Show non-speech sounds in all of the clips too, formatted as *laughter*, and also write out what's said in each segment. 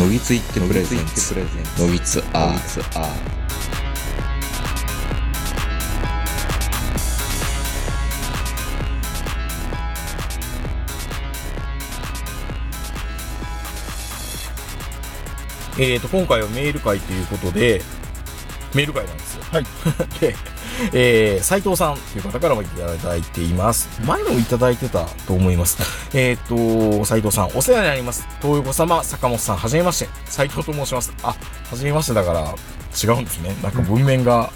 のぎついってプレゼンツのぎつアーえーと、今回はメール会ということで、メール会なん。ですよ。はい。で、えー、斉藤さんという方からもいただいています。前もいただいてたと思います。えっ、と、斉藤さん、お世話になります。東横様、坂本さん、はじめまして。斉藤と申します。あ、はじめましてだから、違うんですね。なんか文面が、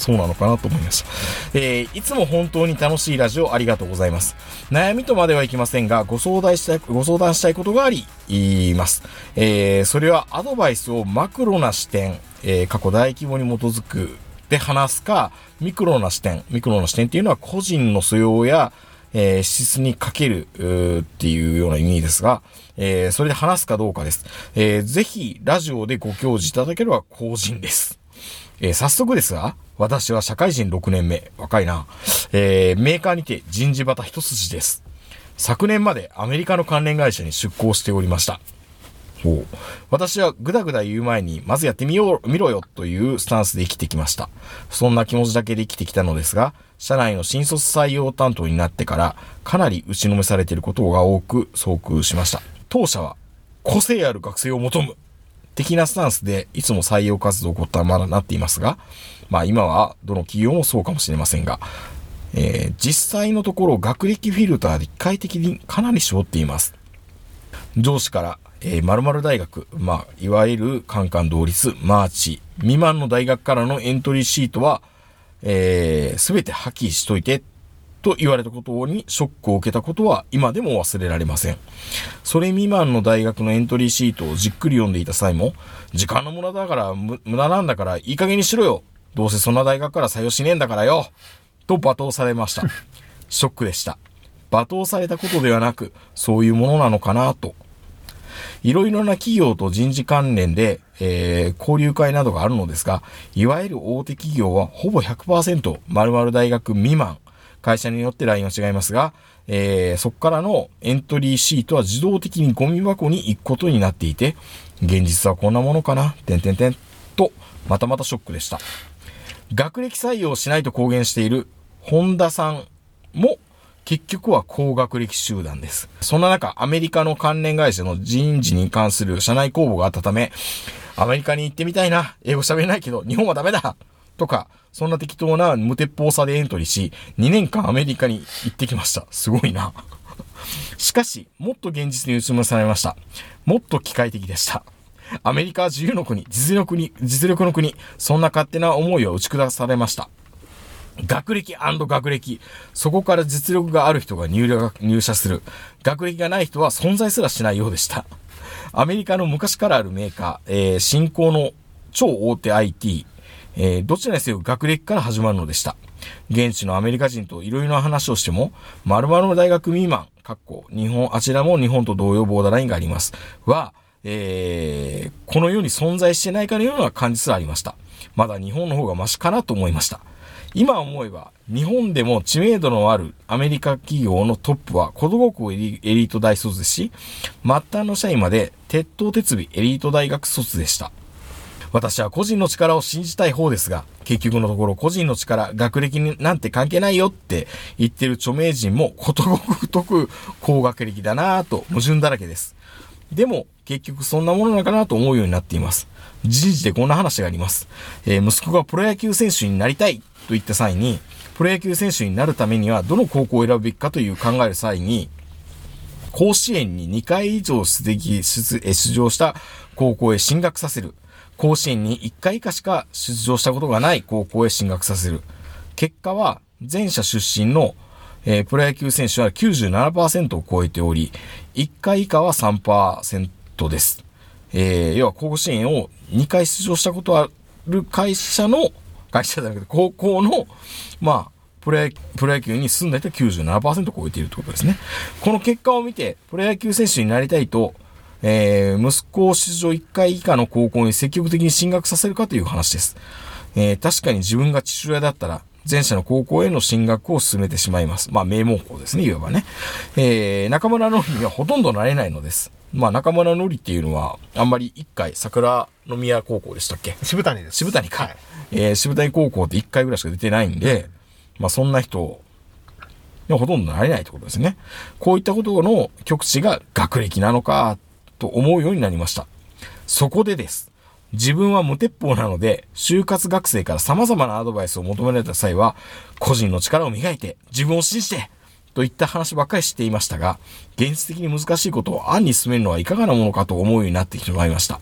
そうなのかなと思いました。えー、いつも本当に楽しいラジオありがとうございます。悩みとまではいきませんが、ご相談したい、ご相談したいことがあり、言います。えー、それはアドバイスをマクロな視点、えー、過去大規模に基づくで話すか、ミクロな視点、ミクロな視点っていうのは個人の素養や、えー、質にかけるっていうような意味ですが、えー、それで話すかどうかです。えー、ぜひ、ラジオでご教示いただければ公人です。えー、早速ですが、私は社会人6年目、若いな、えー、メーカーにて人事旗一筋です。昨年までアメリカの関連会社に出向しておりました。私はぐだぐだ言う前に、まずやってみよう、見ろよというスタンスで生きてきました。そんな気持ちだけで生きてきたのですが、社内の新卒採用担当になってから、かなり打ちのめされていることが多く遭遇しました。当社は、個性ある学生を求む的なスタンスで、いつも採用活動を行ったままなっていますが、まあ今はどの企業もそうかもしれませんが、えー、実際のところ学歴フィルターで機械的にかなり絞っています。上司から、えー、〇〇大学、まあ、いわゆる関関同立、MARCH、未満の大学からのエントリーシートは、えす、べて破棄しといて、と言われたことにショックを受けたことは今でも忘れられません。それ未満の大学のエントリーシートをじっくり読んでいた際も、時間の無駄だから、無駄なんだからいい加減にしろよ。どうせそんな大学から採用しねえんだからよ。と罵倒されました。ショックでした。罵倒されたことではなく、そういうものなのかなと。いろいろな企業と人事関連で、えー、交流会などがあるのですが、いわゆる大手企業はほぼ100%、〇〇大学未満、会社によってラインは違いますが、えー、そこからのエントリーシートは自動的にゴミ箱に行くことになっていて、現実はこんなものかな、てんてんてん、と、またまたショックでした。学歴採用しないと公言している本田さんも結局は高学歴集団です。そんな中、アメリカの関連会社の人事に関する社内公募があったため、アメリカに行ってみたいな、英語喋れないけど日本はダメだとか、そんな適当な無鉄砲さでエントリーし、2年間アメリカに行ってきました。すごいな。しかし、もっと現実に打ち戻されました。もっと機械的でした。アメリカは自由の国、実力に、実力の国、そんな勝手な思いを打ち下されました。学歴学歴。そこから実力がある人が入入社する。学歴がない人は存在すらしないようでした。アメリカの昔からあるメーカー、えー、新興の超大手 IT、えー、どちらにせよ学歴から始まるのでした。現地のアメリカ人といろいろな話をしても、〇〇の大学未満、かっこ、日本、あちらも日本と同様ボーダーラインがあります。は、えー、この世に存在してないかのような感じすらありました。まだ日本の方がマシかなと思いました。今思えば、日本でも知名度のあるアメリカ企業のトップは、ことごくエリート大卒ですし、末端の社員まで、鉄頭鉄尾エリート大学卒でした。私は個人の力を信じたい方ですが、結局のところ個人の力、学歴になんて関係ないよって言ってる著名人もことごく太く高学歴だなぁと矛盾だらけです。でも、結局そんなものなのかなと思うようになっています。人事でこんな話があります。えー、息子がプロ野球選手になりたいと言った際に、プロ野球選手になるためにはどの高校を選ぶべきかという考える際に、甲子園に2回以上出席、出場した高校へ進学させる。甲子園に1回以下しか出場したことがない高校へ進学させる。結果は、前者出身の、えー、プロ野球選手は97%を超えており、1回以下は3%です。えー、要は甲子園を2回出場したことある会社の、会社じゃなくて高校の、まあ、プロ野球に住んでいた97%超えているということですね。この結果を見て、プロ野球選手になりたいと、えー、息子を出場1回以下の高校に積極的に進学させるかという話です。えー、確かに自分が父親だったら、前者の高校への進学を進めてしまいます。まあ、名門校ですね、いわばね。えー、中村のにはほとんどなれないのです。まあ中村のりっていうのは、あんまり一回桜宮高校でしたっけ？渋谷です。渋谷か。はいえー渋谷高校って一回ぐらいしか出てないんで、まあそんな人、ほとんどなれないってことですね。こういったことの極致が学歴なのか、と思うようになりました。そこでです。自分は無鉄砲なので、就活学生から様々なアドバイスを求められた際は、個人の力を磨いて、自分を信じて、といった話ばっかりしていましたが、現実的に難しいことを案に進めるのはいかがなものかと思うようになってきてしまいました。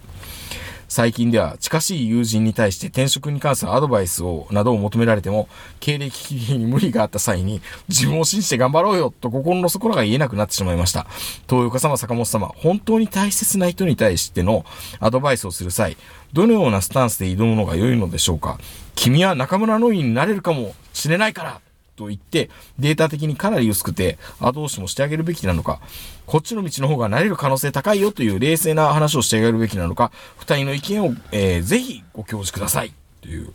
最近では近しい友人に対して転職に関するアドバイスを、などを求められても、経歴に無理があった際に、自分を信じて頑張ろうよ、と心の底からが言えなくなってしまいました。東岡様、坂本様、本当に大切な人に対してのアドバイスをする際、どのようなスタンスで挑むのが良いのでしょうか君は中村の院になれるかもしれないからと言って、データ的にかなり薄くて、後押しもしてあげるべきなのか、こっちの道の方がなれる可能性高いよという冷静な話をしてあげるべきなのか、二人の意見を、えーぜひご教示ください。という、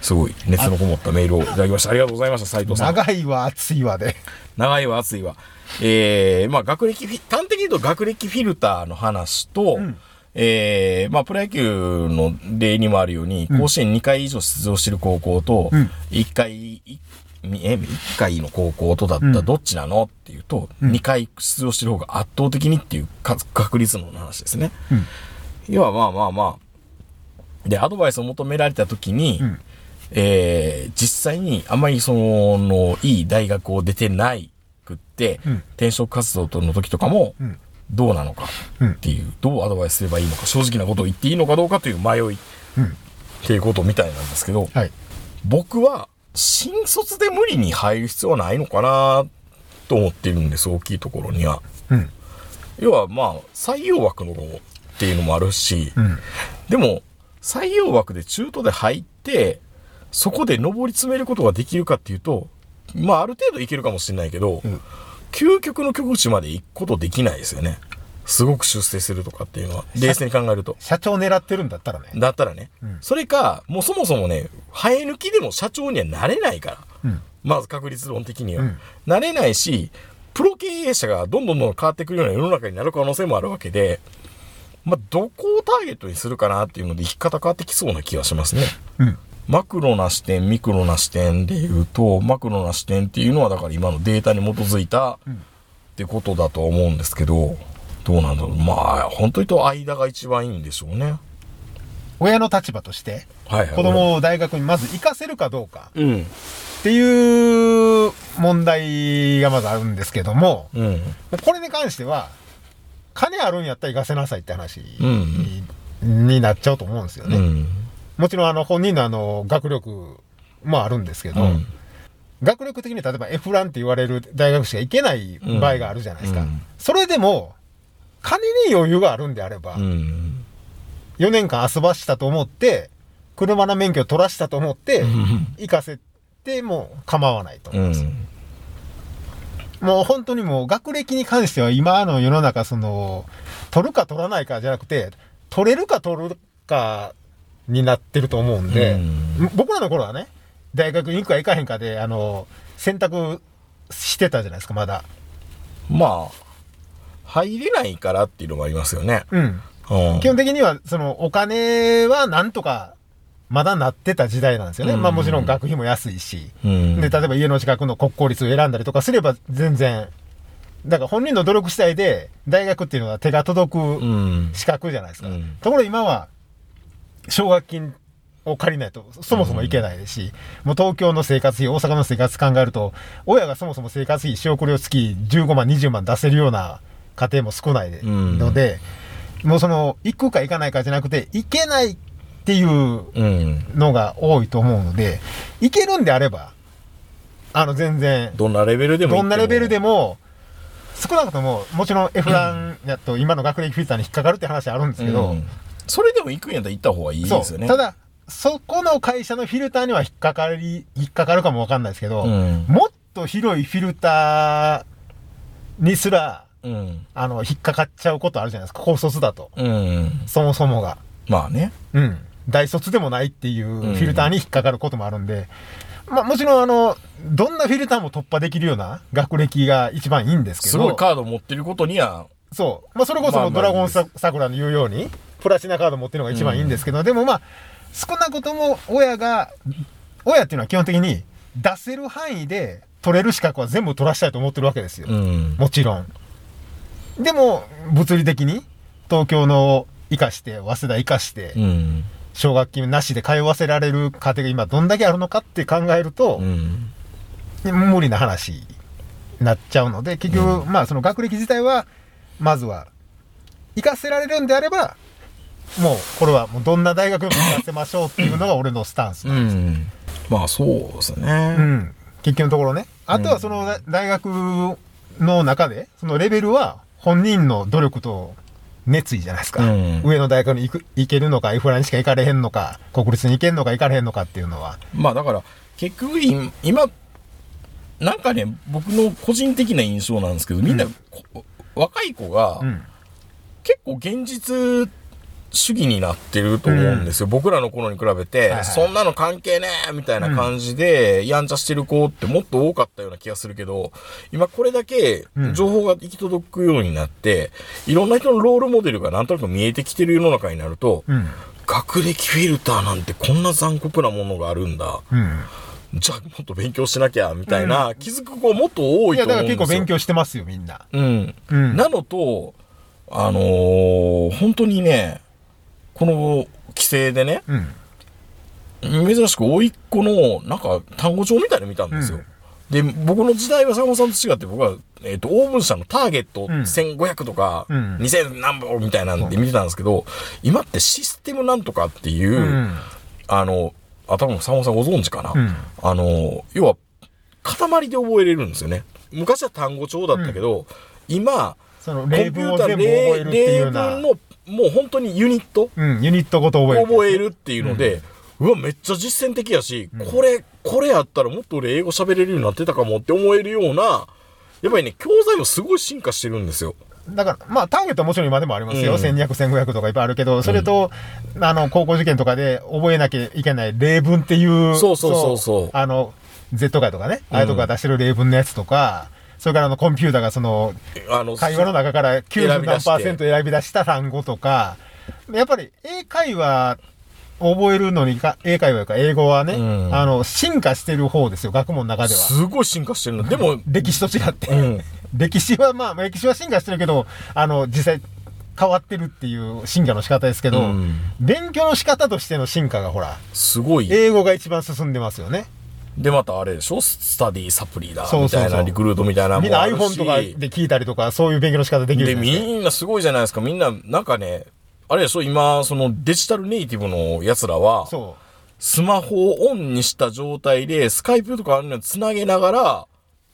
すごい熱のこもったメールをいただきました。ありがとうございました、斉藤さん。長いわ、熱いわで。長いわ、熱いわ。えー、まあ、学歴端的に言うと学歴フィルターの話と、えー、まあ、プロ野球の例にもあるように、甲子園2回以上出場してる高校と、うん1回、いえ、1回の高校とだったらどっちなの？っていうと、2回出場してる方が圧倒的にっていうか確率の話ですね。うん。要はまあまあまあ、で、アドバイスを求められた時に、ん。えー実際にあまりその、いい大学を出てないくって、うん。転職活動の時とかもん、どうなのかっていう、どうアドバイスすればいいのか、正直なことを言っていいのかどうかという迷いうん。っていうことみたいなんですけど、はい。僕は、新卒で無理に入る必要はないのかなと思ってるんです、大きいところには。うん。要はまあ、採用枠のっていうのもあるし、うん。でも、採用枠で中途で入って、そこで上り詰めることができるかっていうと、まあある程度いけるかもしれないけど、ん究極の極地まで行くことできないですよね。すごく出世するとかっていうのは、冷静に考えると。社長狙ってるんだったらね。だったらね、それか、もうそもそもね、生え抜きでも社長にはなれないから。うん。まず確率論的には。うんなれないし、プロ経営者がどんどんどん変わってくるような世の中になる可能性もあるわけで、まあ、どこをターゲットにするかなっていうので生き方変わってきそうな気がしますね。うん。マクロな視点、ミクロな視点で言うと、マクロな視点っていうのはだから今のデータに基づいたってことだと思うんですけど、どうなんだろう。まあ、本当にと間が一番いいんでしょうね。親の立場として、はいはい。子供を大学にまず行かせるかどうかうん。っていう問題がまずあるんですけども、うん。これに関しては、金あるんやったら行かせなさいって話うんになっちゃうと思うんですよね。うん。もちろんあの本人のあの学力もあるんですけど、うん学力的に例えば F ランって言われる大学しか行けない場合があるじゃないですか。うんそれでも、金に余裕があるんであれば、うん。4年間遊ばしたと思って、車の免許を取らしたと思って、行かせても構わないと思ううんです。ん。もう本当にもう学歴に関しては今の世の中その、取るか取らないかじゃなくて、取れるか取るかになってると思うんで、うん僕らの頃はね、大学に行くか行かへんかで、あの、選択してたじゃないですか、まだ。まあ、入れないからっていうのもありますよね。うん。うん。基本的には、その、お金はなんとか、まだなってた時代なんですよね。うんまあもちろん学費も安いし。うん。で、例えば家の近くの国公立を選んだりとかすれば全然、だから本人の努力次第で大学っていうのは手が届くうん。資格じゃないですか。うんところが今は、奨学金を借りないとそもそもいけないですし、もう東京の生活費、大阪の生活考えると、親がそもそも生活費、仕送りを月15万、20万出せるような家庭も少ないので、もうその、行くか行かないかじゃなくて、行けないっていううん。のが多いと思うので、行けるんであれば、あの、全然、どんなレベルでもどんなレベルでも。も、少なくとも、もちろん F ランやと今の学歴フィルターに引っかかるって話あるんですけど、うんそれでも行くんやったら行った方がいいですよね。ただ、そこの会社のフィルターには引っかかり、引っかかるかもわかんないですけど、うんもっと広いフィルターにすら、うん。あの、引っかかっちゃうことあるじゃないですか、高卒だと。うん。そもそもが。まあね。うん。大卒でもないっていうフィルターに引っかかることもあるんで、まあもちろんあの、どんなフィルターも突破できるような学歴が一番いいんですけど、すごいカード持ってることには、そう。まあ、それこそドラゴンササクラの言うように、プラチナカード持ってるのが一番いいんですけど、でもまあ、少なくとも親が、親っていうのは基本的に出せる範囲で取れる資格は全部取らしたいと思ってるわけですよ。うん。もちろん。でも、物理的に東京の生かして、早稲田生かして、うん。奨学金なしで通わせられる家庭が今どんだけあるのかって考えるとう、ん。無理な話になっちゃうので、結局、まあその学歴自体は、まずは、行かせられるんであれば、もう、これはもうどんな大学でも行かせましょうっていうのが俺のスタンス。うん。まあそうですうね。ん。結局のところね。あとはその大大学の中で、そのレベルは本人の努力と熱意じゃないですか。うん上の大学に行く行けるのか、インフラにしか行かれへんのか、国立に行けんのか行かれへんのかっていうのは。まあだから、結局い今、なんかね、僕の個人的な印象なんですけど、みんな、こ若い子が、うん。結構現実主義になってると思うんですよ。僕らの頃に比べて、はいはいそんなの関係ねえみたいな感じで、やんちゃしてる子ってもっと多かったような気がするけど、今これだけうん情報が行き届くようになって、いろんな人のロールモデルがなんとなく見えてきてる世の中になると、うん。学歴フィルターなんてこんな残酷なものがあるんだ。うん。じゃあもっと勉強しなきゃ、みたいな、気づく子もっと多いいや、だからと思うんですよ。結構勉強してますよ、みんな。うん。うん。なのと、あのー本当にね、この規制でね、うん。珍しく甥っ子の、なんか単語帳みたいなの見たんですよ。で、僕の時代は坂本さんと違って僕は、えっ、と、オーブン社のターゲットん1500とか、うん2000何本みたいなんで見てたんですけど、今ってシステムなんとかっていう、うん。あの、あ、多分坂本さんご存知かな、うんあの、要は、塊で覚えれるんですよね。昔は単語帳だったけど、今、コンピューター例文。の、もう本当にユニットうん、ユニットごと覚える。覚えるっていうので、うわ、めっちゃ実践的やし、これ、これやったらもっと俺英語喋れるようになってたかもって思えるような、やっぱりね、教材もすごい進化してるんですよ。だから、まあ、ターゲットはもちろん今でもありますよ。うん1200、1500とかいっぱいあるけど、それと、あの、高校受験とかで覚えなきゃいけない例文っていう。そうそうそうそうあの、Z 会とかね、ああいうとこが出してる例文のやつとか、それからあの、コンピューターがその、あの、会話の中から90選び出して何パーセント選び出した単語とか、やっぱり英会話覚えるのにか、英会話とか英語はね、うんあの、進化してる方ですよ、学問の中では。すごい進化してるの。でも、歴史と違って。うん *laughs* 歴史はまあ、歴史は進化してるけど、あの、実際変わってるっていう進化の仕方ですけど、うん勉強の仕方としての進化がほら、すごい。英語が一番進んでますよね。で、またあれでしょ？スタディサプリだ。みたいなリクルートみたいなのみんな iPhone とかで聞いたりとか、そういう勉強の仕方できるじで。みんなすごいじゃないですか。みんな、なんかね、あれでしょ？今、そのデジタルネイティブの奴らは、そスマホをオンにした状態で、スカイプとかあるのに繋げながら、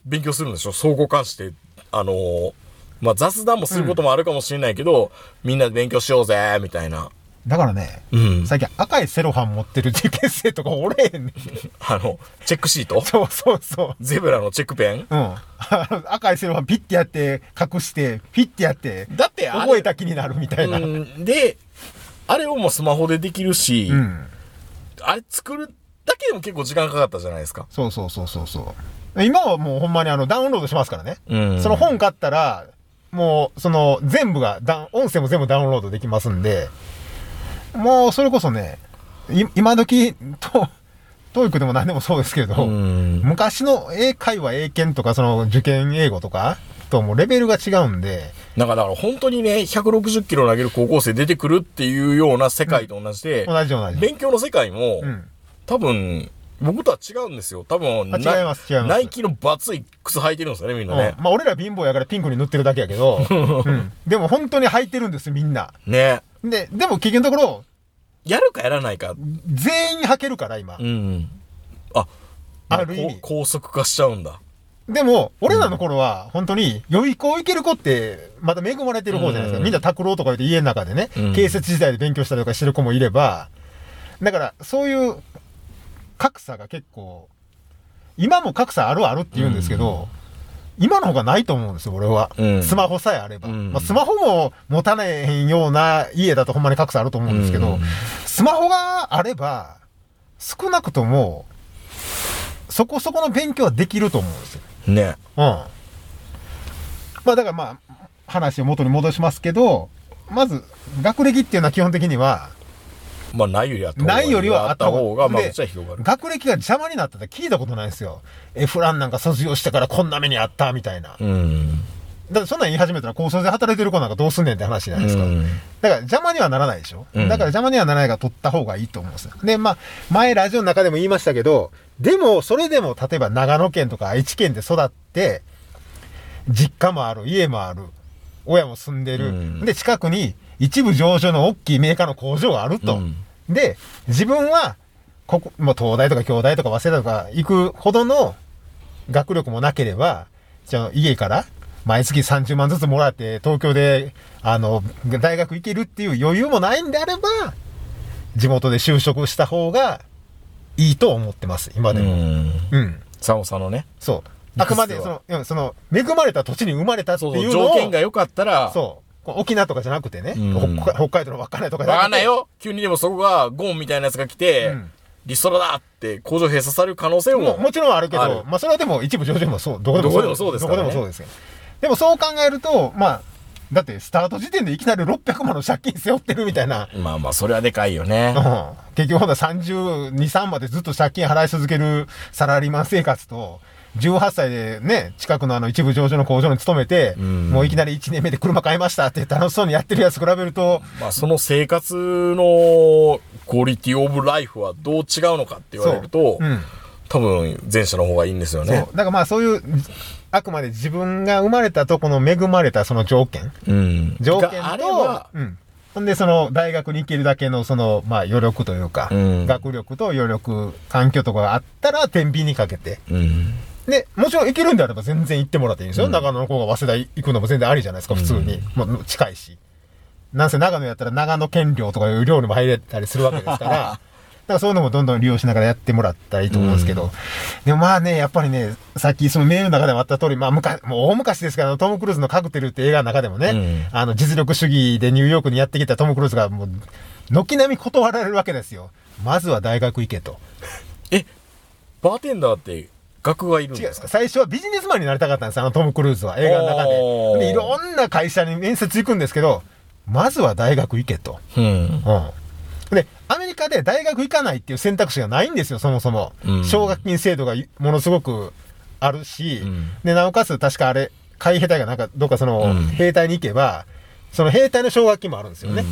勉強するんでしょ？相互関して、あのーまあ、雑談もすることもあるかもしれないけど、みんなで勉強しようぜ、みたいな。う。だからね、うん。最近赤いセロハン持ってる受験生とかおれへんねん。あの、チェックシート？そうそうそう。ゼブラのチェックペン？うん。*laughs* 赤いセロハンピッてやって、隠して、ピッてやって、だって覚えた気になるみたいな。うん。うんで、あれをもうスマホでできるし、あれ作るだけでも結構時間かかったじゃないですか。そうそうそうそうそう。今はもうほんまにあの、ダウンロードしますからね。うんその本買ったら、もう、その、全部がダウン、音声も全部ダウンロードできますんで、もう、それこそね、い今時、と、 TOEIC でも何でもそうですけど、うん。昔の英会話、英検とか、その、受験英語とか、ともうレベルが違うんで、なんかだから本当にね、160キロ投げる高校生出てくるっていうような世界と同じで、同じ同じ。勉強の世界も、うん。多分、僕とは違うんですよ。多分、違います違いますナイキのバツい靴履いてるんですよね、みんなねうん。まあ、俺ら貧乏やからピンクに塗ってるだけやけど、*laughs* うん。でも本当に履いてるんです、みんな。ね。で、でも結局のところ、やるかやらないか。全員履けるから、今う。ん。あ、ある意味こ高速化しちゃうんだ。でも、俺らの頃は、本当に、予備校行ける子って、まだ恵まれてる方じゃないですか。うんみんな拓郎とか言って家の中でね、うん建設時代で勉強したりとかしてる子もいれば、だから、そういう格差が結構、今も格差あるあるって言うんですけど、今の方がないと思うんですよ、俺は。うんスマホさえあれば。うんまあ、スマホも持たねへんような家だとほんまに格差あると思うんですけど、うんスマホがあれば、少なくとも、そこそこの勉強はできると思うんですよ。ね。うん。まあだからまあ、話を元に戻しますけど、まず、学歴っていうのは基本的には、まあ、ないよりあった方がないよりはあった方がまあ、広がる。学歴が邪魔になったって聞いたことないんですよ。エフランなんか卒業してからこんな目にあったみたいな。うん。だってそんなん言い始めたら高卒で働いてる子なんかどうすんねんって話じゃないですか。うんだから邪魔にはならないでしょ、うんだから邪魔にはならないから取った方がいいと思うんですよ。で、まあ、前ラジオの中でも言いましたけど、でも、それでも、例えば長野県とか愛知県で育って、実家もある、家もある、親も住んでる。うんで、近くに一部上場の大きいメーカーの工場があると。うんで、自分は、ここ、もう東大とか京大とか早稲田とか行くほどの学力もなければ、じゃあ家から毎月30万ずつもらって東京で、あの、大学行けるっていう余裕もないんであれば、地元で就職した方がいいと思ってます、今うでも。ん。うん。佐野さんのね。そう。あくまで、その、うんその、恵まれた土地に生まれたってそうそう、いうのを、条件が良かったら、そう沖縄とかじゃなくてね、うん北北海道の稚内とかじゃなくて。わかんないよ。急にでもそこがゴーンみたいなやつが来て、うんリストラだって工場閉鎖される可能性も。ももちろんあるけどまあそれはでも一部上場でもそう、どこでもそうですからねどこでもそうですよ。でもそう考えると、まあ、だってスタート時点でいきなり600万の借金背負ってるみたいな。まあまあ、それはでかいよね。うん結局ほんなら32、3までずっと借金払い続けるサラリーマン生活と、18歳でね、近くのあの一部上場の工場に勤めて、んもういきなり1年目で車買いましたって楽しそうにやってるやつ比べると、まあ、その生活のクオリティオブライフはどう違うのかって言われると、うん。多分前者の方がいいんですよ。ねだ。からまあそういう、あくまで自分が生まれたとこの恵まれたその条件。うん。条件があれとば、、うん。ほんで、その、大学に行けるだけの、その、まあ、余力というか、うん学力と余力、環境とかがあったら、天秤にかけて。うん。で、もちろん行けるんであれば全然行ってもらっていいんですよ。長野の子が早稲田行くのも全然ありじゃないですか、普通に。もう近いし。なんせ長野やったら長野県寮とかいう寮にも入れたりするわけですから、*laughs* だからそういうのもどんどん利用しながらやってもらったらいいと思うんですけど、でもまあね、やっぱりね、さっきそのメールの中でもあった通り、まあ昔、もう大昔ですから、トム・クルーズのカクテルって映画の中でもね、うんあの実力主義でニューヨークにやってきたトム・クルーズがもう、軒並み断られるわけですよ。まずは大学行けと。え、バーテンダーって学がいるんですか最初はビジネスマンになりたかったんですあのトム・クルーズは映画の中で。で、いろんな会社に面接行くんですけど、まずは大学行けと。うん。うん。で、アメリカで大学行かないっていう選択肢がないんですよ、そもそも。うん奨学金制度がものすごくあるし、うんで、なおかつ確かあれ、海兵隊がなんか、どっかその、うん兵隊に行けば、その兵隊の奨学金もあるんですよね。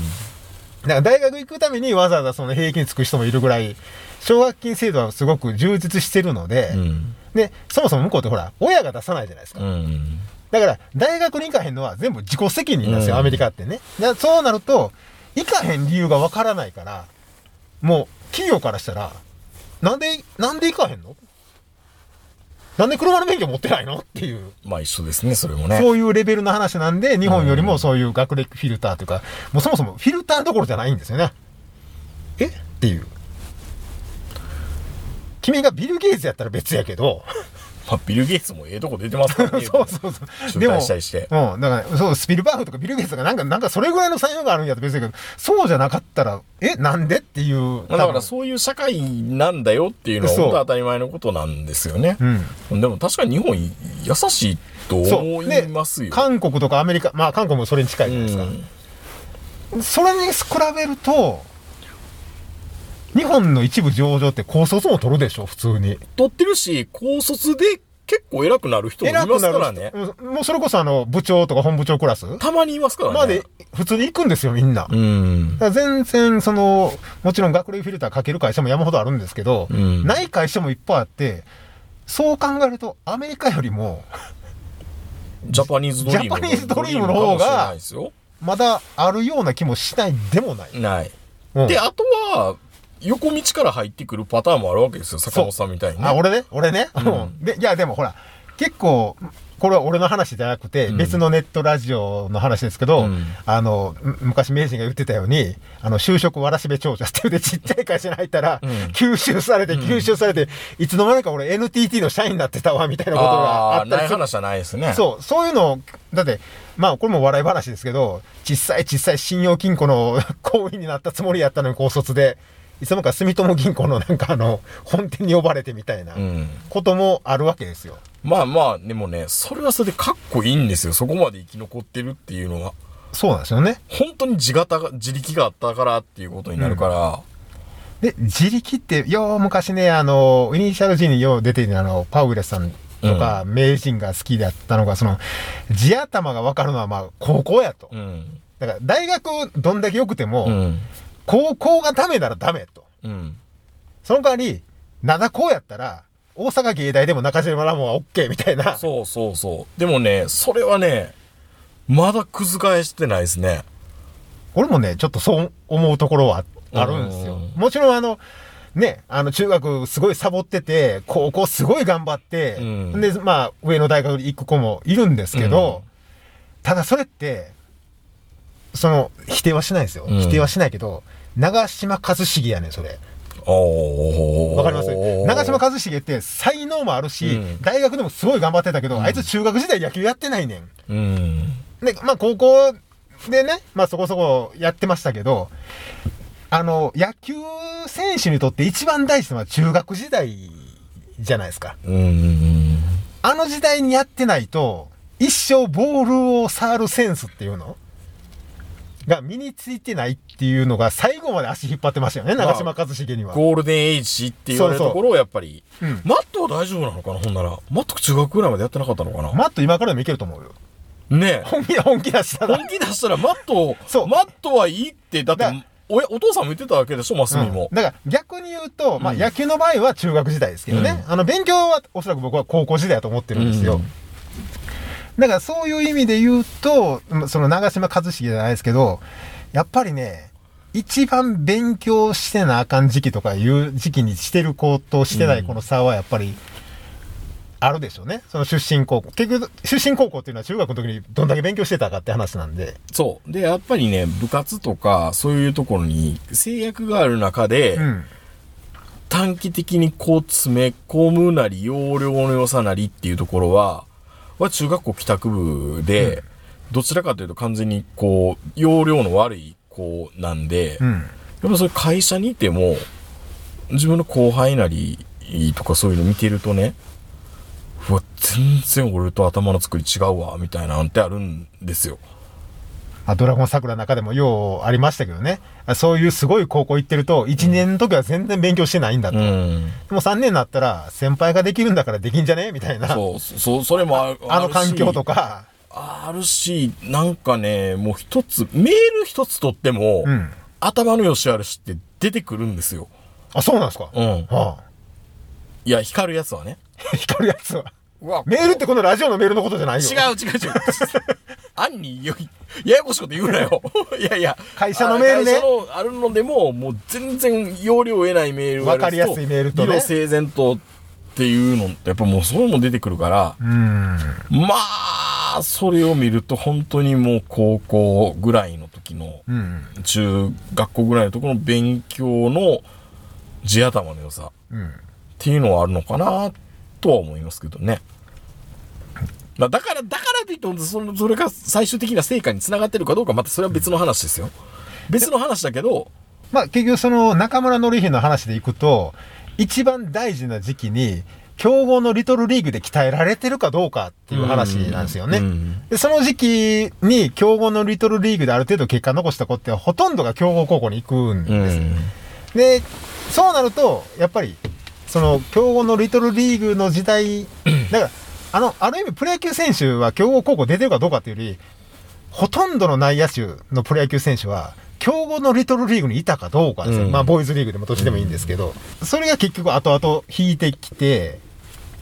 だから大学行くためにわざわざその兵役に就く人もいるぐらい、奨学金制度はすごく充実してるので、うん。で、そもそも向こうってほら、親が出さないじゃないですか。うん。だから、大学に行かへんのは全部自己責任なんですよ、うんアメリカってね。でそうなると、行かへん理由がわからないから、もう、企業からしたら、なんで、なんで行かへんの？なんで車の免許持ってないの？っていう、まあ一緒ですね、それもね。そういうレベルの話なんで、日本よりもそういう学歴フィルターというか、もうそもそもフィルターどころじゃないんですよね。え？っていう。君がビル・ゲイツやったら別やけど、*laughs* まあ、ビル・ゲイツもええとこ出てますからね。*laughs* そうそうそう。中退したりしてうん。だから、そう、スピルバーグとかビル・ゲイツとかなんか、なんかそれぐらいの才能があるんやったら別だけど、そうじゃなかったら、え、なんでっていう。まあだからそういう社会なんだよっていうのは本当当たり前のことなんですよね。うん。でも確かに日本優しいと思いますよ。韓国とかアメリカ、まあ韓国もそれに近いじゃないですか。うんそれに比べると、日本の一部上場って高卒も取るでしょ、普通に。取ってるし、高卒で結構偉くなる人もいますからね。うんもうそれこそあの、部長とか本部長クラス？たまにいますからね。まで普通に行くんですよ、みんな。うん。全然、その、もちろん学歴フィルターかける会社も山ほどあるんですけど、うんない会社もいっぱいあって、そう考えると、アメリカよりも、ジャパニーズドリーム。ジャパニーズドリームの方が。まだあるような気もしないでもない。ない。うんで、あとは、横道から入ってくるパターンもあるわけですよ、坂本さんみたいにね。あ、俺ね、俺ね？んうん *laughs* で、いや、でもほら、結構、これは俺の話じゃなくて、うん別のネットラジオの話ですけど、うんあの、む昔名人が言ってたように、あの、就職わらしべ長者っていうで *laughs* ちっちゃい会社に入ったら、うん吸収されて、吸収されて、いつの間にか俺 NTT の社員になってたわ、みたいなことがあったりする。ない話じゃないですね。そう、そういうのを、だって、まあ、これも笑い話ですけど、小さい小さい信用金庫の *laughs* 行為になったつもりやったのに高卒で、いつもか住友銀行のなんかあの、*laughs* 本店に呼ばれてみたいなうん。こともあるわけですよ。まあまあ、でもね、それはそれでかっこいいんですよ。そこまで生き残ってるっていうのは。そうなんですよね。本当に自型が、自力があったからっていうことになるから、で、自力って、よう昔ね、あの、イニシャル G によう出てるあの、パウエルさんとか、名人が好きだったのが、その、地頭が分かるのはまあ、高校やと。うん。だから、大学どんだけ良くても、うん。高校がダメならダメと。うん。その代わり、灘高やったら、大阪芸大でも中島ラモンは OK みたいな。そうそうそう。でもね、それはね、まだ覆してないですね。俺もね、ちょっとそう思うところはあるんですようん。もちろんあの、ね、あの、中学すごいサボってて、高校すごい頑張って、うんで、まあ、上の大学に行く子もいるんですけど、ただそれって、その、否定はしないですよ。うん否定はしないけど、長島一茂やねん、それ。わかります？長島一茂って才能もあるし、うん大学でもすごい頑張ってたけど、あいつ中学時代野球やってないねん。うん。で、まあ高校でね、まあそこそこやってましたけど、あの、野球選手にとって一番大事なのは中学時代じゃないですか。うん。あの時代にやってないと、一生ボールを触るセンスっていうの？が身についてないっていうのが最後まで足引っ張ってましたよね、長嶋一茂には。ゴールデンエイジって言われるところをやっぱり、そうそううんマットは大丈夫なのかなほんなら。マット中学ぐらいまでやってなかったのかな、マット今からでもいけると思うよ。ねえ。本気、本気出したら。本気出したらマット、そうマットはいいって、だってだ、おやお父さんも言ってたわけでしょ、マスミも。うんだから逆に言うと、まあうん野球の場合は中学時代ですけどね、あの勉強はおそらく僕は高校時代だと思ってるんですよ。うんだからそういう意味で言うと、うんその長嶋一茂じゃないですけど、やっぱりね、一番勉強してなあかん時期とかいう時期にしてる子としてない子の差はやっぱり、あるでしょうね。その出身高校。結局、出身高校っていうのは中学の時にどんだけ勉強してたかって話なんで。そう。で、やっぱりね、部活とか、そういうところに制約がある中で、うん。短期的にこう詰め込むなり、容量の良さなりっていうところは、は中学校帰宅部で、どちらかというと完全にこう、容量の悪い子なんで、うん。やっぱそういう会社にいても、自分の後輩なりとかそういうの見てるとね、うわ、全然俺と頭の作り違うわ、みたいなんてあるんですよ。あドラゴン桜の中でもようありましたけどね。あそういうすごい高校行ってると、1年の時は全然勉強してないんだと。うん。でも3年になったら、先輩ができるんだからできんじゃね？みたいな。そう、そう、それもあるあの環境とか。か。あるし、なんかね、もう一つ、メール一つ取っても、うん。頭の良し悪しって出てくるんですよ。あ、そうなんですか？うん。はあ、いや、光るやつはね。*laughs* 光るやつは。メールってこのラジオのメールのことじゃないよ。違う違う違う。案に *laughs* よ、ややこしいこと言うなよ。*laughs* いやいや。会社のメールね会社のあるのでも、もう全然容量を得ないメールわかりやすいメールとね理路整然とっていうのって、やっぱもうそういうのも出てくるから、うん。まあ、それを見ると本当にもう高校ぐらいの時の、うん。中学校ぐらいのところの勉強の地頭の良さっうん。ていうのはあるのかなとは思いますけどね。まあ、だから、だからといって、そのそれが最終的な成果につながってるかどうか、またそれは別の話ですよ。別の話だけど、まあ結局その中村紀弘の話でいくと、一番大事な時期に、強豪のリトルリーグで鍛えられてるかどうかっていう話なんですよね。うんで、その時期に強豪のリトルリーグである程度結果残した子ってほとんどが強豪高校に行くんうです。ん。で、そうなると、やっぱり、その強豪のリトルリーグの時代、*clears throat* だから、あの、ある意味プロ野球選手は強豪高校出てるかどうかっていうより、ほとんどの内野手のプロ野球選手は、強豪のリトルリーグにいたかどうかですよ。うん。まあ、ボーイズリーグでもどっちでもいいんですけど、それが結局後々引いてきて、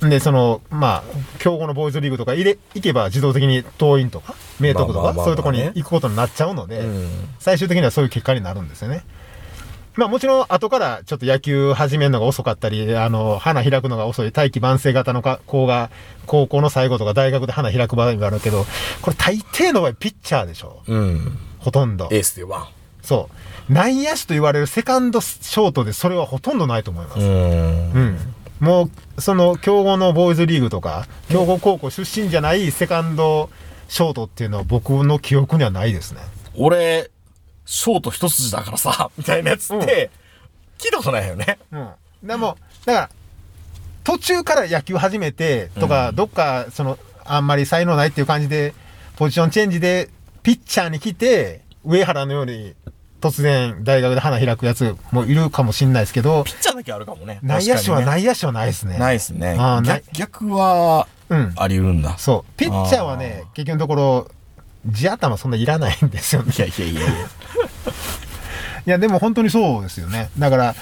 で、その、まあ、強豪のボーイズリーグとか入れ、行けば自動的に東院とか、明徳とか、そういうところに行くことになっちゃうので、うん。最終的にはそういう結果になるんですよね。まあもちろん後からちょっと野球始めるのが遅かったり、あの、花開くのが遅い、大器晩成型のか子が、高校の最後とか大学で花開く場合があるけど、これ大抵の場合ピッチャーでしょ。うん。ほとんど。エースでワそう。内野手と言われるセカンドショートでそれはほとんどないと思います。ン。うんう。ん。もう、その、強豪のボーイズリーグとか、強豪高校出身じゃないセカンドショートっていうのは僕の記憶にはないですね。俺、ショート一筋だからさ、*laughs* みたいなやつって、聞いたことないよね。うん。でも、だから、途中から野球始めて、とか、うんどっか、その、あんまり才能ないっていう感じで、ポジションチェンジで、ピッチャーに来て、上原のように、突然、大学で花開くやつもいるかもしんないですけど、ピッチャーだけあるかもね。内野手は内野手はないですね。ないですね。あ逆逆は、うん。あり得るんだ。そう。ピッチャーはね、結局のところ、地頭そんないらないんですよね。いやいやいやいや。いや、でも本当にそうですよね。だから、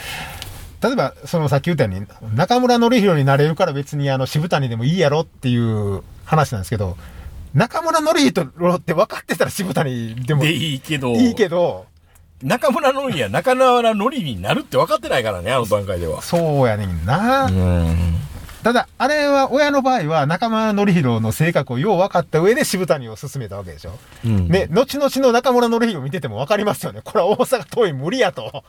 例えば、そのさっき言ったように、中村紀弘になれるから別にあの渋谷でもいいやろっていう話なんですけど、中村紀弘って分かってたら渋谷でもでいいいけど、いけど、中村のりや中村のりになるって分かってないからね、あの段階では。そうやねんな。うん。ただ、あれは親の場合は中村紀弘の性格をよう分かった上で渋谷を進めたわけでしょ。うんね、後々の中村紀弘見てても分かりますよね。これは大阪桐蔭無理やと。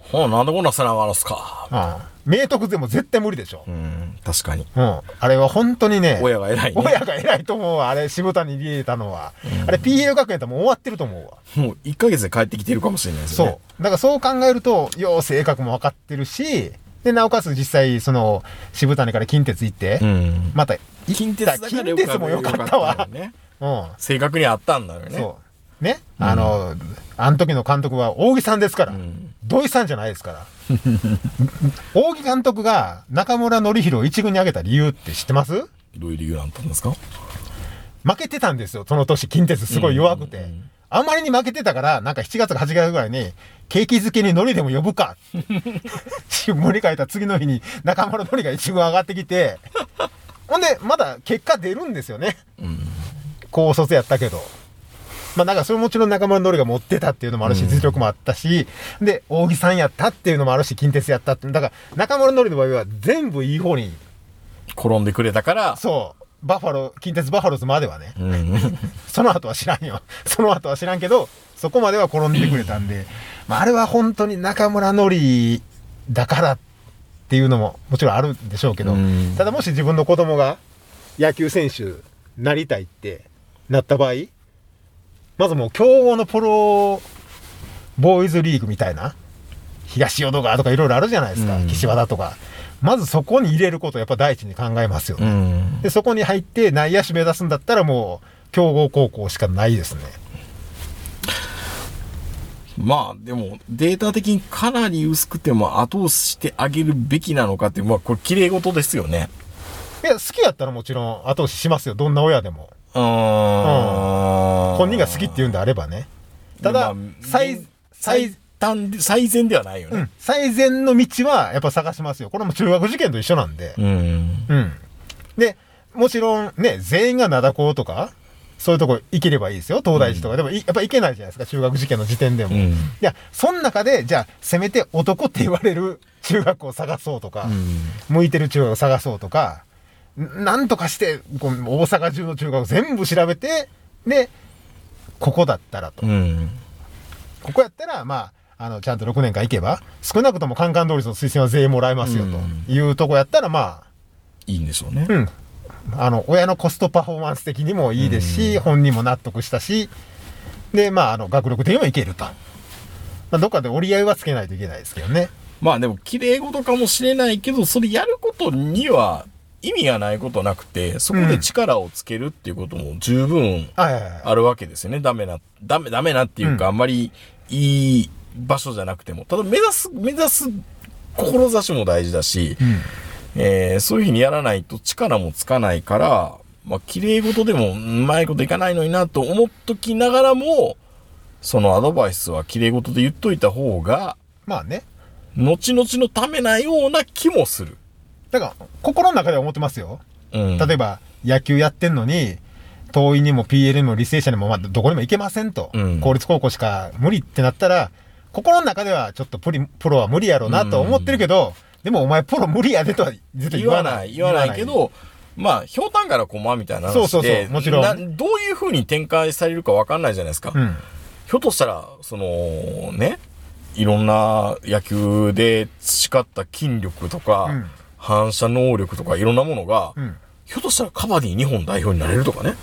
ほう、なんでこんな背中あるんすか。うん明徳でも絶対無理でしょ。うん、確かに。うん。あれは本当にね。親が偉いね。親が偉いと思うわ。あれ、渋谷に入れたのは。あれ、PL 学園ともう終わってると思うわ。もう1ヶ月で帰ってきてるかもしれないですね。う。だからそう考えると、よう性格も分かってるし、で、なおかつ実際、その、渋谷から近鉄行って、うん。また、近鉄近鉄も良かったわよね。うん。正確にあったんだよね。そう。ね。あの、あの時の監督は大木さんですから。ん土井さんじゃないですから。*laughs* 大木監督が中村紀弘を一軍に上げた理由って知ってます？どういう理由だったんですか？負けてたんですよ、その年、近鉄すごい弱くて。うんうんうんあんまりに負けてたから、なんか7月か8月ぐらいに、景気づけに海苔でも呼ぶか。新聞に書いた次の日に中村海苔が一軍上がってきて、ほんで、まだ結果出るんですよね。うん。高卒やったけど。まあなんかそれもちろん中村のりが持ってたっていうのもあるし、実力もあったし、で、扇さんやったっていうのもあるし、近鉄やったって。だから中村のりの場合は全部いい方に、転んでくれたから、そう、バファロー、近鉄バファローズまではね、うん。*laughs* その後は知らんよ。その後は知らんけど、そこまでは転んでくれたんで、まああれは本当に中村のりだからっていうのももちろんあるんでしょうけど、うんただもし自分の子供が野球選手なりたいってなった場合、まずもう強豪のプロボーイズリーグみたいな、東淀川とかいろいろあるじゃないですか、うん岸和田とか。まずそこに入れることをやっぱ第一に考えますよね。うん。で、そこに入って内野手目指すんだったらもう、強豪高校しかないですね。まあ、でも、データ的にかなり薄くても後押ししてあげるべきなのかっていう、まあ、これ、綺麗事ですよね。いや、好きやったらもちろん後押ししますよ。どんな親でも。うーん。本人が好きって言うんであればね。ただ、まあ最、最最、短で、最善ではないよねうん。最善の道はやっぱ探しますよ。これも中学受験と一緒なんで。うん。うん。で、もちろんね、全員が灘高とか、そういうとこ行ければいいですよ。東大寺とか。でもい、やっぱ行けないじゃないですか。中学受験の時点でも。うんいや、その中で、じゃあ、せめて男って言われる中学を探そうとか、向いてる中学を探そうとか、んなんとかして、こう大阪中の中学を全部調べて、で、ここだったらと。うん。ここやったら、まあ、あの、ちゃんと6年間行けば、少なくともカンカン通りの推薦は全員もらえますよ、うんというとこやったら、まあ、いいんでしょうね。うん。あの、親のコストパフォーマンス的にもいいですし、本人も納得したし、で、まあ、あの、学力的にもいけると。まあ、どっかで折り合いはつけないといけないですけどね。まあでも、綺麗事かもしれないけど、それやることには意味がないことなくて、そこで力をつけるっていうことも十分。あるわけですよね。ダメな、ダメ、ダメなっていうか、うんあんまりいい場所じゃなくても。ただ目指す、目指す志も大事だし、うん。えーそういうふうにやらないと力もつかないから、まあ、綺麗事でもうまいこといかないのになと思っときながらも、そのアドバイスは綺麗事で言っといた方が、まあね。後々のためなような気もする。だから、心の中では思ってますよ。うん。例えば、野球やってんのに、党員にも PL にも履正社にも、まあ、どこにも行けませんと。うん公立高校しか無理ってなったら、心の中ではちょっとプリプロは無理やろうなと思ってるけど、でもお前プロ無理やでとは絶対言わない、言わないけ、ど、まあ、ひょうたんから駒みたいな話で、そうそうそうもちろんなどういう風に展開されるかわかんないじゃないですか。うん。ひょっとしたら、その、ね、いろんな野球で培った筋力とか、うん反射能力とかいろんなものが、うん。ひょっとしたらカバディ日本代表になれるとかね。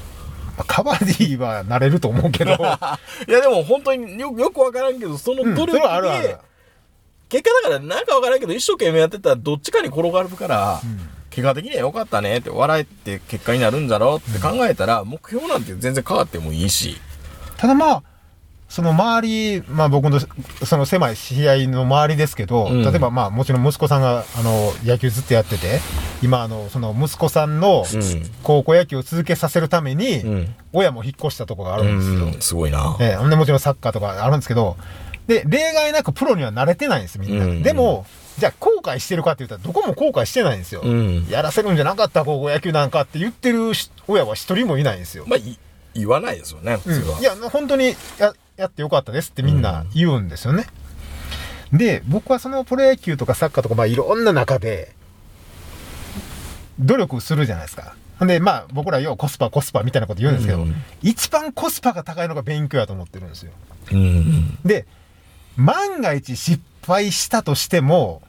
まあカバディはなれると思うけど、*laughs* いやでも本当によよくわからんけど、その努力で、れはあるある。結果だからなんかわからんけど一生懸命やってたらどっちかに転がるから、結果的には良かったねって笑えって結果になるんだろうって考えたら、目標なんて全然変わってもいいし。ただまあ、その周り、まあ僕のその狭い試合の周りですけど、うん例えばまあもちろん息子さんがあの野球ずっとやってて、今あのその息子さんのうん高校野球を続けさせるために、うん。親も引っ越したとこがあるんですよ。うん、すごいな。ええほんでもちろんサッカーとかあるんですけど、で、例外なくプロには慣れてないんです、みんな。うんでも、じゃあ後悔してるかって言ったら、どこも後悔してないんですよ。うんやらせるんじゃなかった、高校野球なんかって言ってるし親は一人もいないんですよ。まあ、い言わないですよね、普通は。うんいや、本当にややってよかったですってみんな言うんですよね。で、僕はそのプロ野球とかサッカーとか、まあいろんな中で、努力するじゃないですか。で、まあ僕らようコスパコスパみたいなこと言うんですけど、うん一番コスパが高いのが勉強やと思ってるんですよ。うん。で、万が一失敗したとしても、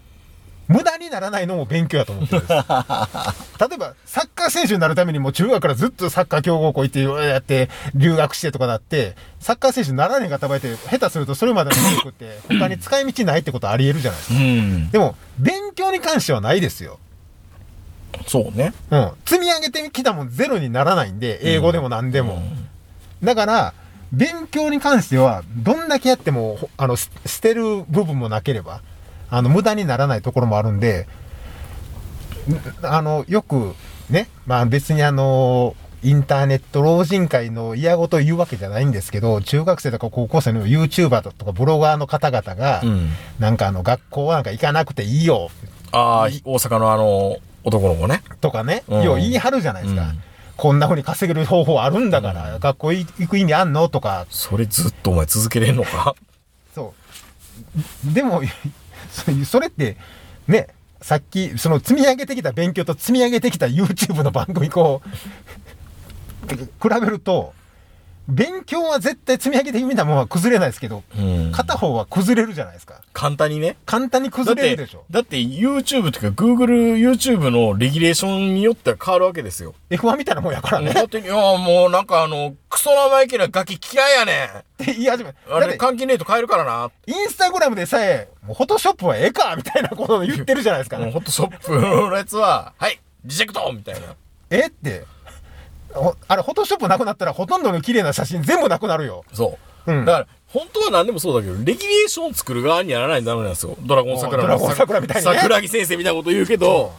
無駄にならないのも勉強やと思ってるんです。*laughs* 例えば、サッカー選手になるためにもう中学からずっとサッカー強豪校行って、やって、留学してとかなって、サッカー選手にならねえがたばいて、下手するとそれまでの能力って、*laughs* 他に使い道ないってことあり得るじゃないですか。うん。でも、勉強に関してはないですよ。そうね。うん。積み上げてきたもんゼロにならないんで、英語でも何でも。だから、勉強に関しては、どんだけやっても、ほあの、す捨てる部分もなければ、あの、無駄にならないところもあるんで、んあの、よく、ね、まあ別にあの、インターネット老人会の嫌ごと言うわけじゃないんですけど、中学生とか高校生の YouTuber とかブロガーの方々が、うん。なんかあの、学校はなんか行かなくていいよ、ああ、大阪のあの、男の子ね。とかね、うんよう言い張るじゃないですか。うんこんな風に稼げる方法あるんだから、学校行く意味あんの？とか、それずっとお前続けれんのか？そう。でも、それって、ね、さっき、その積み上げてきた勉強と積み上げてきた YouTube の番組こう、比べると、勉強は絶対積み上げてみたものは崩れないですけど、うん片方は崩れるじゃないですか。簡単にね。簡単にだって崩れるでしょ。、だって YouTube とか Google、YouTube のレギュレーションによっては変わるわけですよ。F1 みたいなもんやからね。っだって、いや、もうなんかあの、クソ生意気なガキ嫌いやねん。て言い始め。あれ、だって換金レート変えるからな。インスタグラムでさえ、もうフォトショップはええかみたいなことを言ってるじゃないですか。もうホットショップのやつは、はい、リジェクトみたいな。えって。ほあれ、フォトショップなくなったらほとんどの綺麗な写真全部なくなるよ。そう。うんだから、本当は何でもそうだけど、レギュレーション作る側にやらないとダメなんですよ。ドラゴン桜ドラゴン桜みたいにね桜木先生みたいなこと言うけど、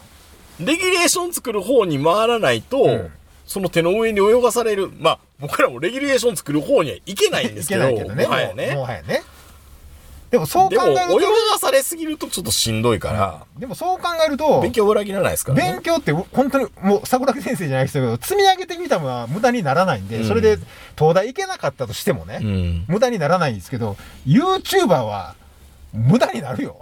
レギュレーション作る方に回らないと、んその手の上に泳がされる。まあ、僕らもレギュレーション作る方にはいけないんですけど、いけないけどね。もはやねも。はやね。でもそう考えるがされすぎるとちょっとしんどいから、と、でもそう考えると、勉強は裏切らないですからね勉。強って本当にもう桜木先生じゃないですけど、積み上げてみたものは無駄にならないんで、うんそれで東大行けなかったとしてもね、うん。無駄にならないんですけど、YouTuber は無駄になるよ。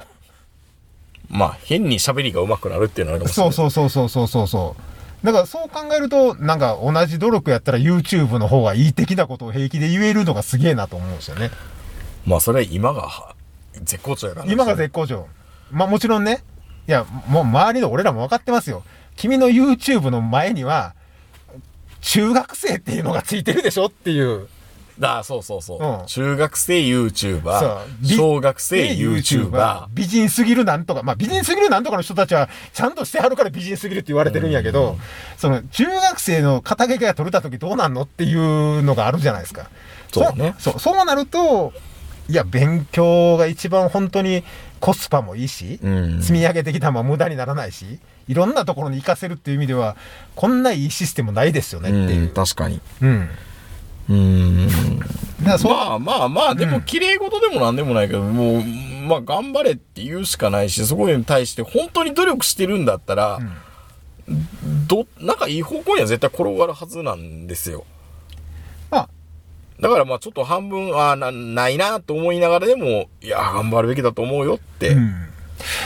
まあ、変に喋りが上手くなるっていうのはあるかもしれない。そうそうそうそうそうそうそう。だからそう考えると、なんか同じ努力やったら YouTube の方がいい的なことを平気で言えるのがすげえなと思うんですよね。まあ、それは今がは絶好調やからね今が絶好調。まあもちろんね、いや、もう周りの俺らも分かってますよ。君の YouTube の前には、中学生っていうのがついてるでしょっていう。だそうそうそう。うん中学生 YouTuber、び小学生 YouTuber。美人すぎるなんとか、まあ美人すぎるなんとかの人たちはちゃんとしてはるから美人すぎるって言われてるんやけど、その中学生の肩書きが取れた時どうなんのっていうのがあるじゃないですか。そうねそう、そうなると、いや、勉強が一番本当にコスパもいいし、うん積み上げてきたもん無駄にならないし、いろんなところに活かせるっていう意味では、こんないいシステムないですよねっていう。確かに。うん。うん。だからそう、まあまあまあ、でも綺麗事でもなんでもないけど、もう、まあ頑張れって言うしかないし、そこに対して本当に努力してるんだったら、ど、なんかいい方向には絶対転がるはずなんですよ。まあ、だからまあちょっと半分、ああ、な、ないなと思いながらでも、いや、頑張るべきだと思うよって。うん。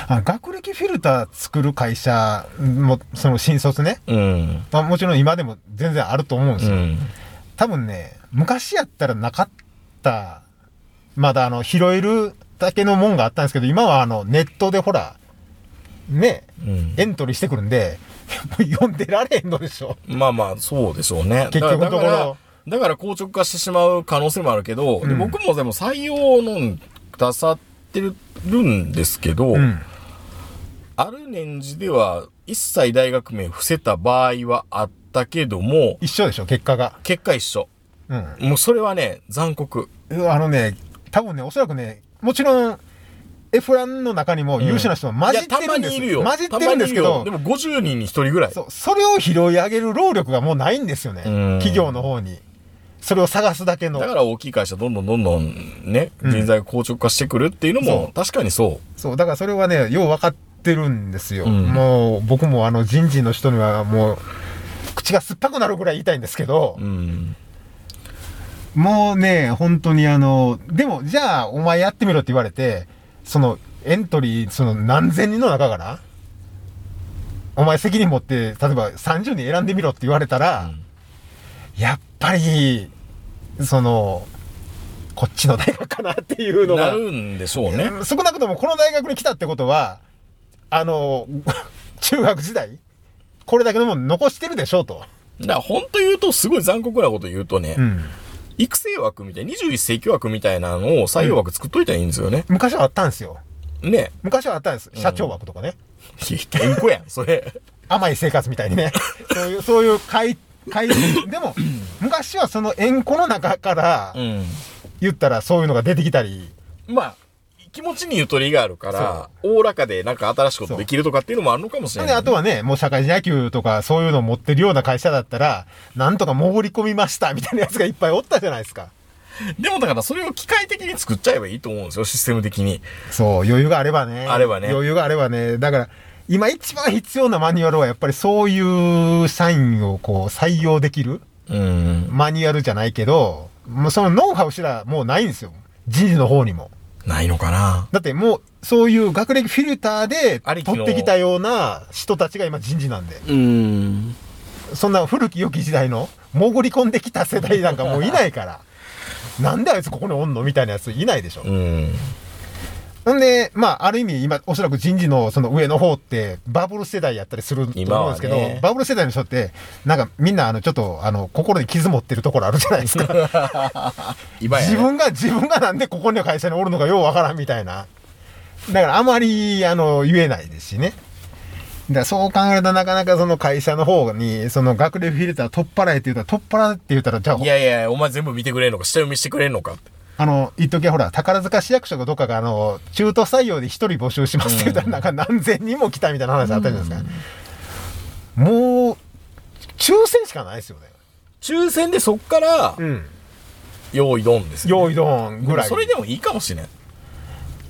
あ学歴フィルター作る会社も、その新卒ね、うん。まあ、もちろん今でも全然あると思うんですよ。うん。多分ね、昔やったらなかった、まだあの、拾えるだけのもんがあったんですけど、今はあの、ネットでほら、ね、うんエントリーしてくるんで、*laughs* 読んでられへんのでしょ。まあまあ、そうでしょうね。結局のところだから、硬直化してしまう可能性もあるけど、でうん僕もでも採用の出さってるるんですけど、うん。ある年次では一切大学名伏せた場合はあったけども、一緒でしょ、結果が。結果一緒。うん。もうそれはね、残酷。あのね、多分ね、おそらくね、もちろん、F1 の中にも優秀な人は混じってるんですいやたまにいるよ。混じってるんですけどたまにいるよ、でも50人に1人ぐらい。そう、それを拾い上げる労力がもうないんですよね。うん企業の方に。それを探すだけのだ。から大きい会社どんどんどんどんね、人材が硬直化してくるっていうのも確かにそそう、だからそれはね、よう分かってるんですよ。うんもう、僕もあの人事の人にはもう、口が酸っぱくなるぐらい言いたいんですけどう。、うん。もうね、本当にあの、でも、じゃあ、お前やってみろって言われて、その、エントリー、その何千人の中から、お前責任持って、例えば30人選んでみろって言われたら、やっぱり、その、こっちの大学かなっていうのが、なるんでしょうね。少なくともこの大学に来たってことは、あの、*laughs* 中学時代、これだけのもの残してるでしょうと。だから本当言うと、すごい残酷なこと言うとね、うん。育成枠みたいな、21世紀枠みたいなのを採用枠作っといたらいいんですよね。昔はあったんですよ。ね。昔はあったんです。社長枠とかね。いや健康やん、それ。甘い生活みたいにね。そういう、そういう会、会、*laughs* でも、昔はその縁故の中からうん。言ったらそういうのが出てきたり、まあ、気持ちにゆとりがあるから、おおらかでなんか新しいことできるとかっていうのもあるのかもしれで、ない。あとはね、もう社会人野球とかそういうのを持ってるような会社だったら、なんとか潜り込みましたみたいなやつがいっぱいおったじゃないですか。でもだからそれを機械的に作っちゃえばいいと思うんですよ、システム的に。そう、余裕があればね。あればね余裕があればね。だから、今一番必要なマニュアルはやっぱりそういう社員をこう採用できるうん。マニュアルじゃないけど、もうそのノウハウすらもうないんですよ。人事の方にも。ないのかなだってもう、そういう学歴フィルターで取ってきたような人たちが今人事なんで。うん。そんな古き良き時代の潜り込んできた世代なんかもういないから。*laughs* なんであいつここにおんの？みたいなやついないでしょ。うん。ほんで、まあ、ある意味、今、おそらく人事のその上の方って、バブル世代やったりすると思うんですけど、ねバブル世代の人って、なんかみんな、あの、ちょっと、あの、心に傷持ってるところあるじゃないですか。*laughs* 今や、ね、自分が、自分がなんでここの会社におるのかようわからんみたいな。だから、あまり、あの、言えないですしね。だからそう考えるとなかなかその会社の方に、その学歴フィルター取っ払えって言ったら、取っ払えって言ったら、じゃあい、やいや、お前全部見てくれんのか、下読みしてくれんのかって。あの、一時はほら、宝塚市役所かどっかが、あの、中途採用で一人募集しますって言ったら、なんか何千人も来たみたいな話あったじゃないですか。もう、抽選しかないですよね。抽選でそっから、うん。用意ドンですよ、用意ドンぐらい。それでもいいかもしれん。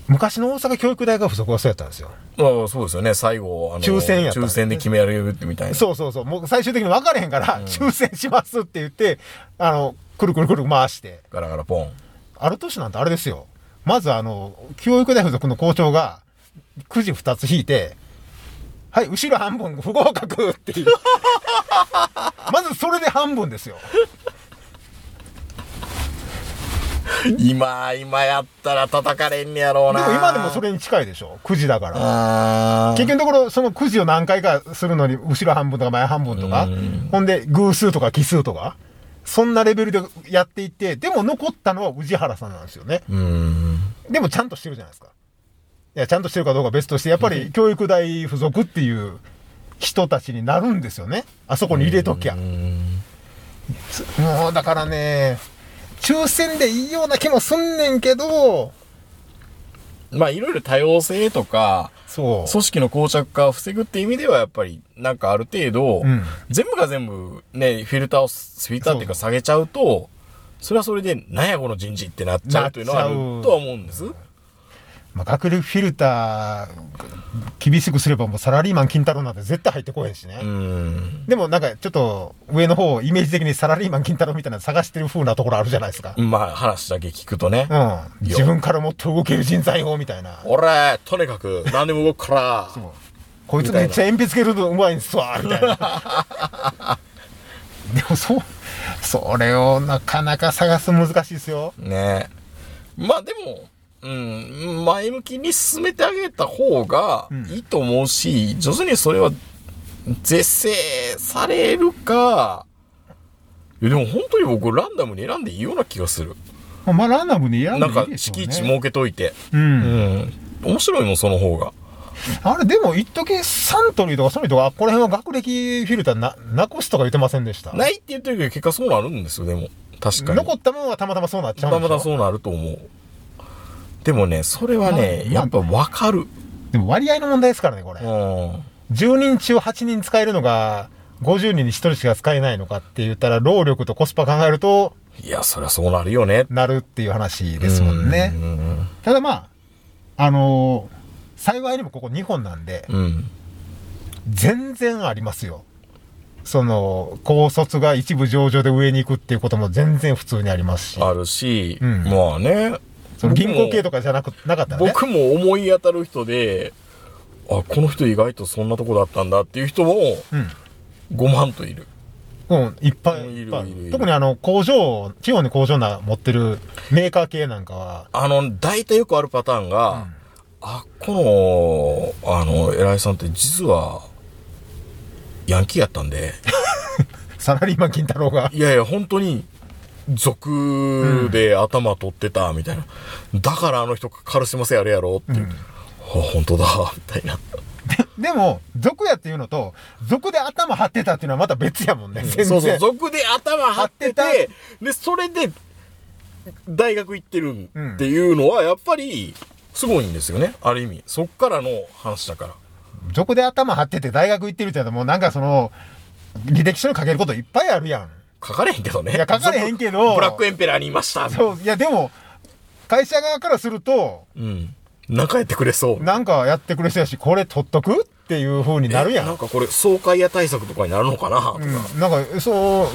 昔の大阪教育大学附属はそうやったんですよ。まあそうですよね、最後、あの、抽選やった抽選で決められるってみたいな。そうそうそう。もう最終的に分かれへんから、抽選しますって言って、あの、くるくるくる回して。ガラガラポン。ある年なんてあれですよ。まずあの、教育大附属の校長が、くじ2つ引いて、はい、後ろ半分不合格っていう。*laughs* まずそれで半分ですよ。今、今やったら叩かれんねやろうな。でも今でもそれに近いでしょ。くじだから。結局のところ、そのくじを何回かするのに、後ろ半分とか前半分とかうん、ほんで偶数とか奇数とか、そんなレベルでやっていって、でも残ったのは宇治原さんなんですよね。うん。でもちゃんとしてるじゃないですか。いや、ちゃんとしてるかどうかは別として、やっぱり教育大附属っていう人たちになるんですよね。あそこに入れときゃう。んもうだからね、抽選でいいような気もすんねんけど、まあいろいろ多様性とか、そう。組織の膠着化を防ぐっていう意味ではやっぱりなんかある程度、うん全部が全部ね、フィルターを、フィルターっていうか下げちゃうと、それはそれで、なんやこの人事ってなっちゃうというのはあるとは思うんです。まあ、学歴フィルター、厳しくすればもうサラリーマン金太郎なんて絶対入ってこへんしね。うん。でもなんかちょっと上の方、イメージ的にサラリーマン金太郎みたいなの探してる風なところあるじゃないですか。まあ話だけ聞くとね。うん。自分からもっと動ける人材をみたいな。俺、とにかく何でも動くから。こいつめっちゃ鉛筆つけるのうまいんすわ、みたいな。でもそう、それをなかなか探す難しいですよ。ねまあでも、うん、前向きに進めてあげた方がいいと思うし、徐々にそれは是正されるか、いやでも本当に僕ランダムに選んでいいような気がする。まあ、ランダムに選んでないんかいでしょうね。敷地設けといて。う。うんん。面白いもん、その方が。あれ、でも、一時サントリーとかソニーとか、この辺は学歴フィルターな、なくすとか言ってませんでした？ないって言ってるけど、結果そうなるんですよ、でも。確かに。残ったものはたまたまそうなっちゃうんでしょ？たまたそうなると思う。でもね、それはね、まあやっぱわかる。でも割合の問題ですからね、これ。うん。10人中8人使えるのが、50人に1人しか使えないのかって言ったら、労力とコスパ考えると、いや、そりゃそうなるよね。なるっていう話ですもんねう。ん。ただまあ、あのー幸いにもここ日本なんで、うん。全然ありますよ。その、高卒が一部上場で上に行くっていうことも全然普通にありますし、あるし、うんまあね。その銀行系ととかじゃなく、なかったらね。僕も思い当たる人で、あ、この人意外とそんなとこだったんだっていう人もうん。5万といる。うん、いっぱいうんいる特にあの、工場、地方に工場な持ってるメーカー系なんかは、あの、大体よくあるパターンが、あ、この、あの、偉いさんって実は、ヤンキーやったんで、*laughs* サラリーマン金太郎が、いやいや、本当に、族で頭取ってた、みたいな。だからあの人カルシマセあるやろっていう。あ、本当だ、みたいな。でも、族やっていうのと、族で頭張ってたっていうのはまた別やもんね、全然。そうそう、族で頭張っててて、で、それで、大学行ってるっていうのは、やっぱり、すごいんですよね。ある意味。そっからの話だから。族で頭張ってて大学行ってるって言ったらもうなんかその、履歴書に書けることいっぱいあるやん。書かれへんけどね。いや書かれへんけど *laughs* ブラックエンペラーにいました。そう、いやでも、会社側からすると、うん。なんかやってくれそう。なんかやってくれそうやし、これ取っとくっていう風になるやん。えなんかこれ、総会や対策とかになるのかなとか。うん、なんか、そ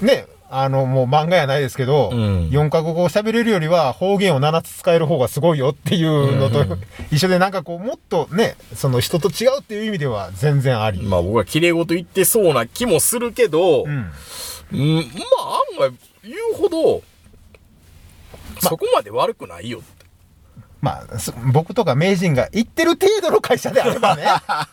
う、ね、あの、もう漫画やないですけど、うん4カ国語喋れるよりは方言を7つ使える方がすごいよっていうのと、一緒でなんかこう、もっとね、その人と違うっていう意味では全然あり。まあ僕は綺麗事言ってそうな気もするけど、うん。うん、まあ案外言うほど、そこまで悪くないよって。まあ、そ僕とか名人が言ってる程度の会社であればね、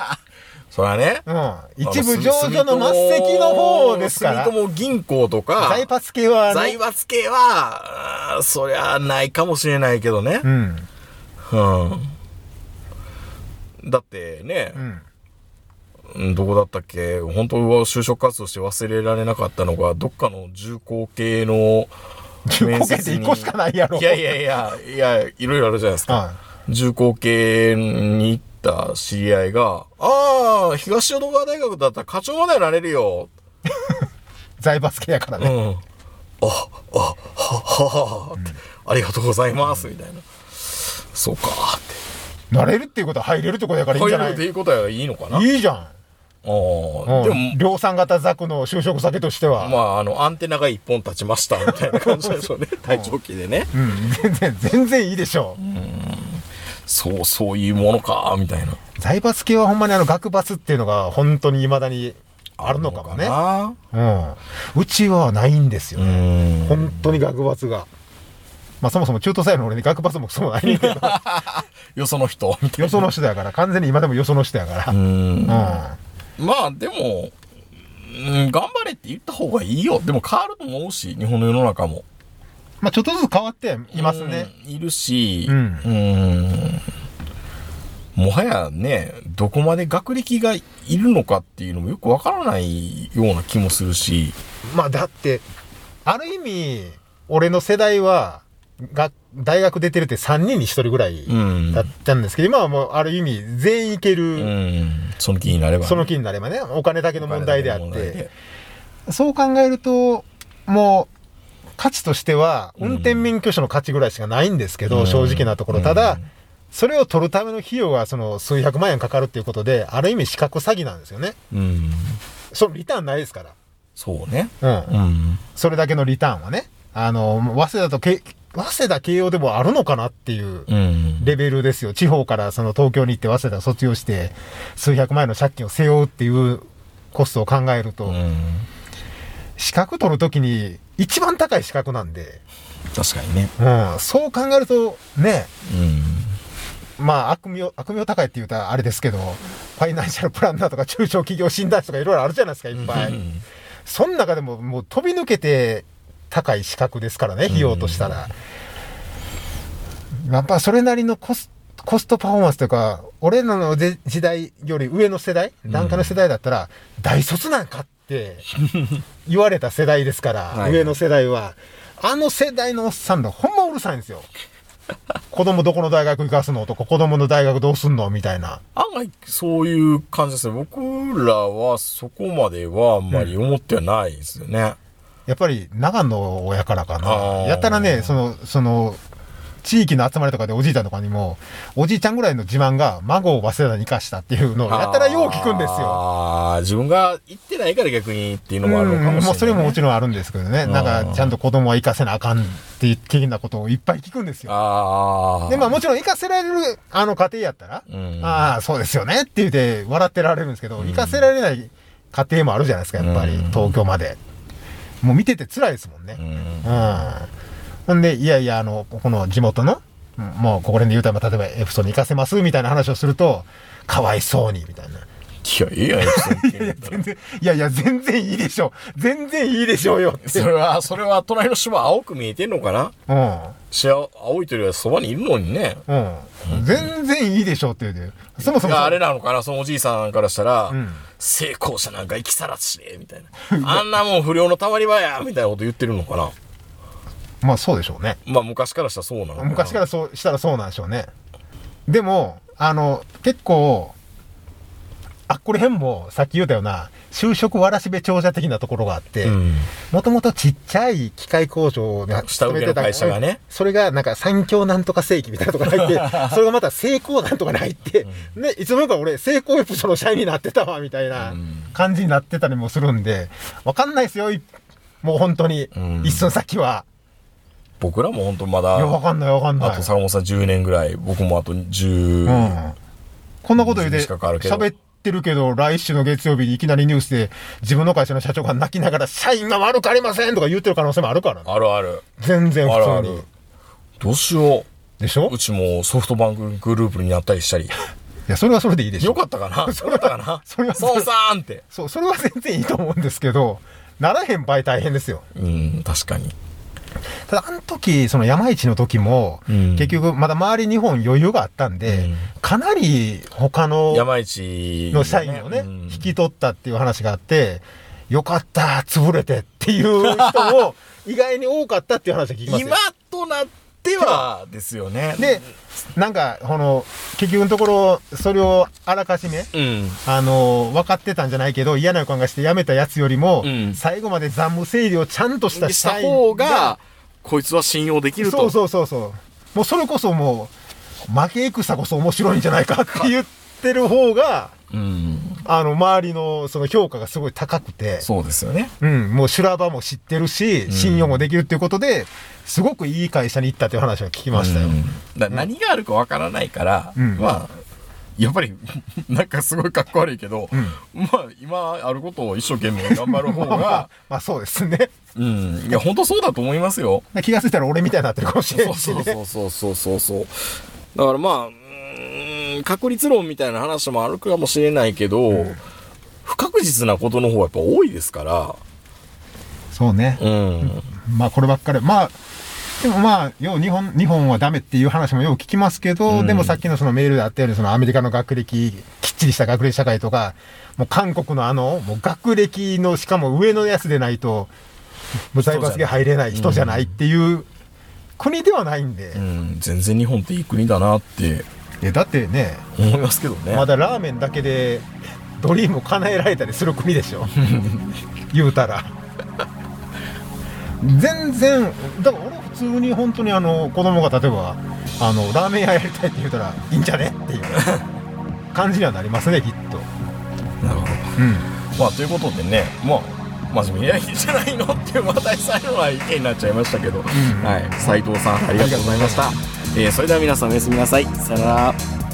*laughs* それはね。うん。一部上場の末席の方ですから住、友銀行とか、財閥系は財ね、閥系は、そりゃないかもしれないけどねう。ん。うん。だってねう、ん。うんどこだったっけ？本当は就職活動して忘れられなかったのが、どっかの重工系の重工系って1個しかないやろ。いやいやいや、いや、いろいろあるじゃないですか。は重工系に行った知り合いが、ああ、東淀川大学だったら課長までなれるよ。い。*laughs* 財閥系やからね。うん。あ、あ、は、は、は、って、ありがとうございます、みたいな。そうか、って。なれるっていうことは入れるってことやからいいんじゃない？入るっていうことはいいのかなあいいじゃん。あ、うでもん、、量産型ザクの就職先としては。まあ、あの、アンテナが一本立ちました、みたいな感じでしょうね。体調期でね。うん、全然、全然いいでしょう。そう、そういうものか、みたいな。財閥系はほんまにあの、学閥っていうのが本当に未だにあるのかもね。なうん。うちはないんですようね。ん。本当に学閥が。まあそもそも中途採用の俺に学閥もそうないけど、*laughs* よその人、よその人やから、完全に今でもよその人やから。な。ううん。ん。まあ、でも、うん、頑張れって言った方がいいよ。でも変わると思うし、日本の世の中も。まあちょっとずつ変わっていますね。うん。いるし、うんうんもはやね、どこまで学歴がいるのかっていうのもよくわからないような気もするし、まあだって、ある意味、俺の世代は、が、大学出てるって3人に1人ぐらいうん。だったんですけど、今はもうある意味全員いける、うん。その気になれば、ね。その気になればね、お金だけの問題であってで、そう考えると、もう、価値としては、運転免許証の価値ぐらいしかないんですけど、うん正直なところ。ただうん、それを取るための費用がその数百万円かかるっていうことで、ある意味資格詐欺なんですよね。うん。そのリターンないですから。そうね。うん。うん。それだけのリターンはね。あの、早稲田とけ、早稲田慶応でもあるのかなっていううん。レベルですよ。地方からその東京に行って早稲田卒業して、数百万円の借金を背負うっていうコストを考えると、うん。資格取るときに一番高い資格なんで、確かにね。うん、そう考えると、ね、うん。まあ悪名、悪名高いって言うたらあれですけど、ファイナンシャルプランナーとか中小企業診断士とかいろいろあるじゃないですか、いっぱい。うんその中でももう飛び抜けて高い資格ですからね、費用としたら。やっぱそれなりのコスコストパフォーマンスというか、俺らので時代より上の世代、段階の世代だったら、大卒なんかって *laughs* 言われた世代ですから、はい上の世代は。あの世代のおっさんらほんまうるさいんですよ。子供どこの大学行かすのとか、子供の大学どうすんのみたいな。案外そういう感じですね。僕らはそこまではあんまり思ってはないですよね。やっぱり長野親からかな。やったらね、その、その、地域の集まりとかでおじいちゃんとかにも、おじいちゃんぐらいの自慢が孫を早稲田に生かしたっていうのをやったらよう聞くんですよ。ああ、自分が行ってないから逆にっていうのもあるのかもしれない、ね。もうそれももちろんあるんですけどね。なんか、ちゃんと子供は生かせなあかんっていう的なことをいっぱい聞くんですよ。ああ。で、まあもちろん生かせられる、あの家庭やったら、うんああ、そうですよねって言って笑ってられるんですけど、生かせられない家庭もあるじゃないですか、やっぱり、うん東京まで。もう見てて辛いですもんね。うんうん。ほんで、いやいや、あの、この地元の、うんもうここら辺で言うたら、例えばエプソンに行かせますみたいな話をすると、かわいそうに、みたいな。いや、いいや *laughs* いやいや、全然いいでしょ。全然いいでしょうよ。それは、それは隣の島青く見えてんのかな？うん。し青い鳥はそばにいるのにね。うん。全然いいでしょって言うて。そもそも。あれなのかな？そのおじいさんからしたら、ん成功者なんか生きさらずしねみたいな。あんなもん不良のたまり場やみたいなこと言ってるのかな？まあそうでしょうね。まあ昔からしたらそうなのかな？昔からそうしたらそうなんでしょうね。でも、あの、結構、あ、これ辺も、さっき言ったような、就職わらしべ長者的なところがあってうん、もともとちっちゃい機械工場で下請けの会社がね。それがなんか *laughs* 産業なんとか正規みたいなとこ入って、*laughs* それがまた成功なんとかに入って、ね、いつの間にか俺、成功エプソの社員になってたわ、みたいなうん。感じになってたりもするんで、わかんないですよ、いもう本当に。うん、一寸先は。僕らも本当まだ、いや、わかんないわかんない。あと坂本さん10年ぐらい、僕もあと10、うん。こんなこと言うて、近くあるけど。喋ってるけど、来週の月曜日にいきなりニュースで、自分の会社の社長が泣きながら、社員が悪くありませんとか言ってる可能性もあるからね。あるある。全然普通にる。。どうしよでしょう。うちもソフトバンクグループになったりしたり。*laughs* いや、それはそれでいいでしょ。よかったかな？*laughs* よかったかな？それは孫さんって。そう、それは全然いいと思うんですけど、ならへん場合大変ですよ。うん、確かに。ただ、あの時、その山市の時も、うん。結局、まだ周り日本余裕があったんで、うん。かなり他の山市の社員をね、うん。引き取ったっていう話があって、よかった、潰れてっていう人も *laughs* 意外に多かったっていう話を聞きますよ。今。となってはですよね。で、なんか、この、結局のところ、それをあらかじめ、うん。あの、分かってたんじゃないけど、嫌な予感がして辞めたやつよりも、うん最後まで残務整理をちゃんとしたした方が、こいつは信用できると。そうそうそうそう。もうそれこそもう、負け戦こそ面白いんじゃないかって言ってる方が、うん。あの、周りのその評価がすごい高くて、そうですよね。うん、もう修羅場も知ってるし、信用もできるっていうことで、すごくいい会社に行ったという話は聞きましたよ。うんだ何があるかわからないから、うんまあ、やっぱり、*laughs* なんかすごいかっこ悪いけど、んまあ、今あることを一生懸命頑張る方 *laughs* まあまあが、まあそうですね。うん。いや、本当そうだと思いますよ。気がついたら俺みたいになってるかもしれそうそうないしね。そうそうそうそうそう。だからまあ、うーん確率論みたいな話もあるかもしれないけど、不確実なことの方がやっぱ多いですから、そうね。うん。まあこればっかり。まあ、でもまあ、よう日本、日本はダメっていう話もよう聞きますけど、うんでもさっきのそのメールであったように、そのアメリカの学歴、きっちりした学歴社会とか、もう韓国のあの、もう学歴のしかも上のやつでないと、無罪罰ゲ入れない人じゃないっていう国ではないんで。うん、全然日本っていい国だなってえだってね、思いますけどね。まだラーメンだけでドリームを叶えられたりする国でしょ。*laughs* 言うたら。全然だから俺普通に本当にあの子供が例えばあのラーメン屋やりたいって言うたらいいんじゃねっていう。*laughs* 感じにはなりますねきっと。なるほど。うん。まあ、ということでね、まあ、真面目にやりじゃないの？っていう、また最後は意見になっちゃいましたけど、んはい。斉藤さん、ありがとうございました。えーそれでは皆さんおやすみなさい。さよなら。